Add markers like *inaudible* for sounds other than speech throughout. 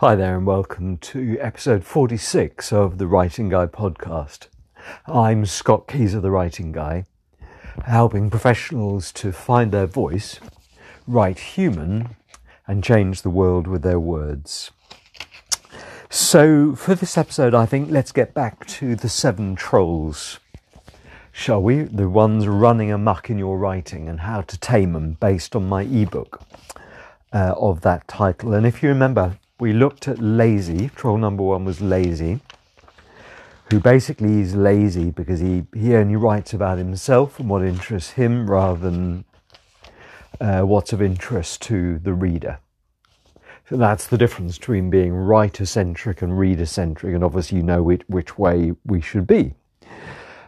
Hi there, and welcome to episode 46 of the Writing Guy podcast. I'm Scott Keyser, the Writing Guy, helping professionals to find their voice, write human, and change the world with their words. So, for this episode, I think let's get back to the seven trolls, shall we? The ones running amuck in your writing and how to tame them based on my ebook uh, of that title. And if you remember, we looked at lazy. Troll number one was lazy, who basically is lazy because he, he only writes about himself and what interests him rather than uh, what's of interest to the reader. So that's the difference between being writer centric and reader centric, and obviously, you know which, which way we should be.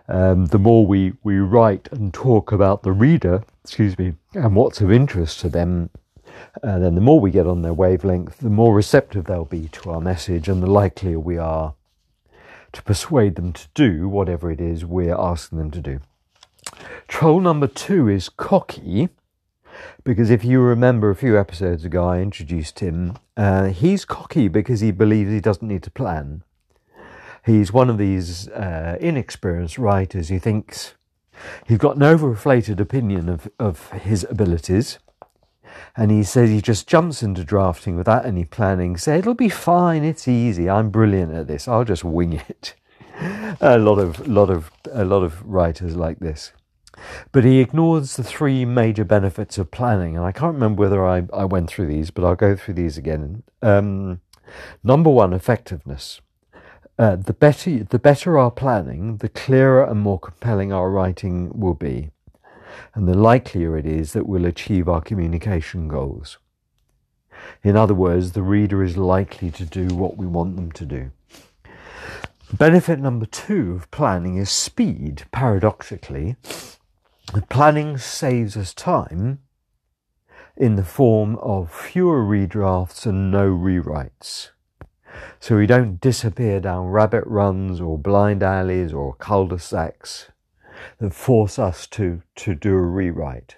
Um, the more we, we write and talk about the reader, excuse me, and what's of interest to them, uh, then the more we get on their wavelength, the more receptive they'll be to our message, and the likelier we are to persuade them to do whatever it is we're asking them to do. Troll number two is cocky, because if you remember a few episodes ago, I introduced him. Uh, he's cocky because he believes he doesn't need to plan. He's one of these uh, inexperienced writers who thinks he's got an overinflated opinion of, of his abilities and he says he just jumps into drafting without any planning. Say it'll be fine. It's easy. I'm brilliant at this. I'll just wing it. *laughs* a lot of lot of a lot of writers like this. But he ignores the three major benefits of planning, and I can't remember whether I, I went through these, but I'll go through these again. Um, number one, effectiveness. Uh, the better the better our planning, the clearer and more compelling our writing will be and the likelier it is that we'll achieve our communication goals. In other words, the reader is likely to do what we want them to do. Benefit number two of planning is speed. Paradoxically, planning saves us time in the form of fewer redrafts and no rewrites. So we don't disappear down rabbit runs or blind alleys or cul-de-sacs that force us to, to do a rewrite.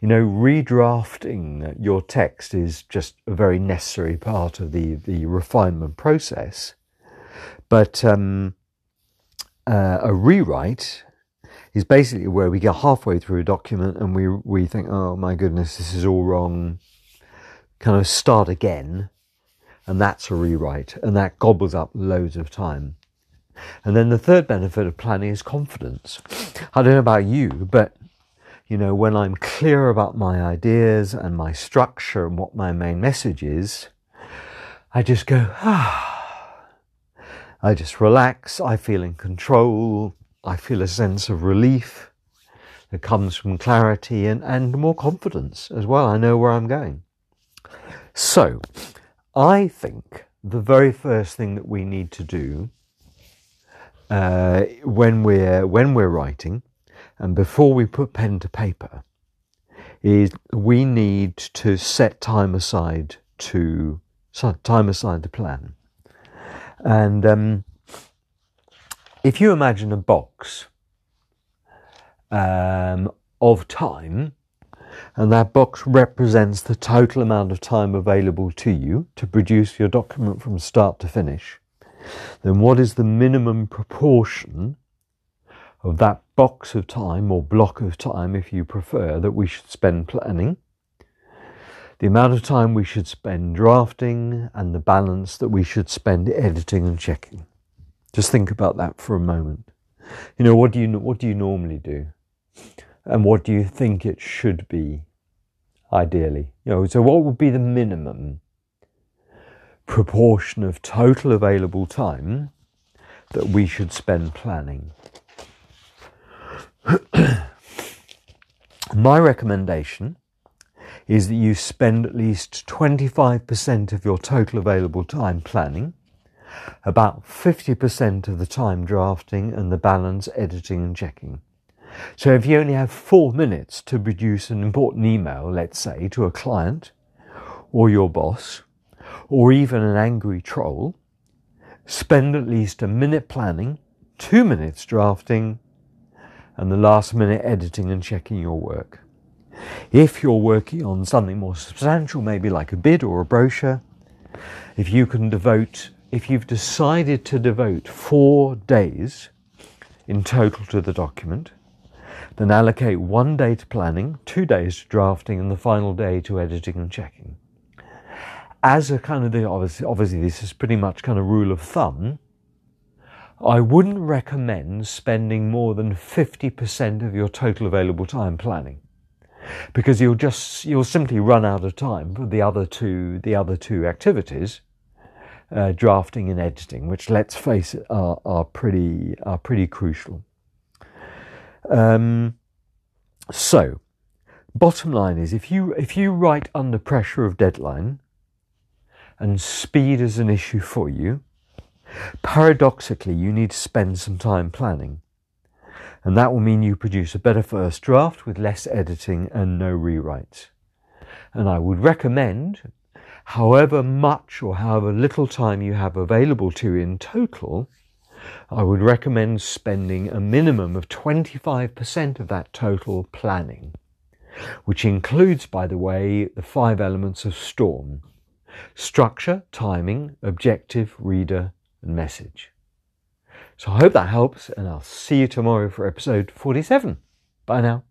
You know, redrafting your text is just a very necessary part of the, the refinement process. But um, uh, a rewrite is basically where we get halfway through a document and we, we think, oh my goodness, this is all wrong. Kind of start again. And that's a rewrite. And that gobbles up loads of time. And then the third benefit of planning is confidence. I don't know about you, but you know, when I'm clear about my ideas and my structure and what my main message is, I just go, ah. *sighs* I just relax. I feel in control. I feel a sense of relief that comes from clarity and, and more confidence as well. I know where I'm going. So, I think the very first thing that we need to do uh, when we're when we're writing, and before we put pen to paper, is we need to set time aside to time aside to plan. And um, if you imagine a box um, of time, and that box represents the total amount of time available to you to produce your document from start to finish then what is the minimum proportion of that box of time or block of time, if you prefer, that we should spend planning? The amount of time we should spend drafting and the balance that we should spend editing and checking. Just think about that for a moment. You know, what do you, what do you normally do? And what do you think it should be, ideally? You know, so what would be the minimum proportion of total available time that we should spend planning. *clears throat* My recommendation is that you spend at least 25% of your total available time planning, about 50% of the time drafting, and the balance editing and checking. So if you only have four minutes to produce an important email, let's say, to a client or your boss, or even an angry troll, spend at least a minute planning, two minutes drafting, and the last minute editing and checking your work. If you're working on something more substantial, maybe like a bid or a brochure, If you can devote, if you've decided to devote four days in total to the document, then allocate one day to planning, two days to drafting, and the final day to editing and checking. As a kind of the obviously, obviously this is pretty much kind of rule of thumb. I wouldn't recommend spending more than 50% of your total available time planning because you'll just you'll simply run out of time for the other two the other two activities uh, drafting and editing which let's face it are, are pretty are pretty crucial um, so bottom line is if you if you write under pressure of deadline and speed is an issue for you Paradoxically, you need to spend some time planning. And that will mean you produce a better first draft with less editing and no rewrites. And I would recommend, however much or however little time you have available to you in total, I would recommend spending a minimum of 25% of that total planning, which includes, by the way, the five elements of STORM structure, timing, objective, reader, and message. So I hope that helps, and I'll see you tomorrow for episode 47. Bye now.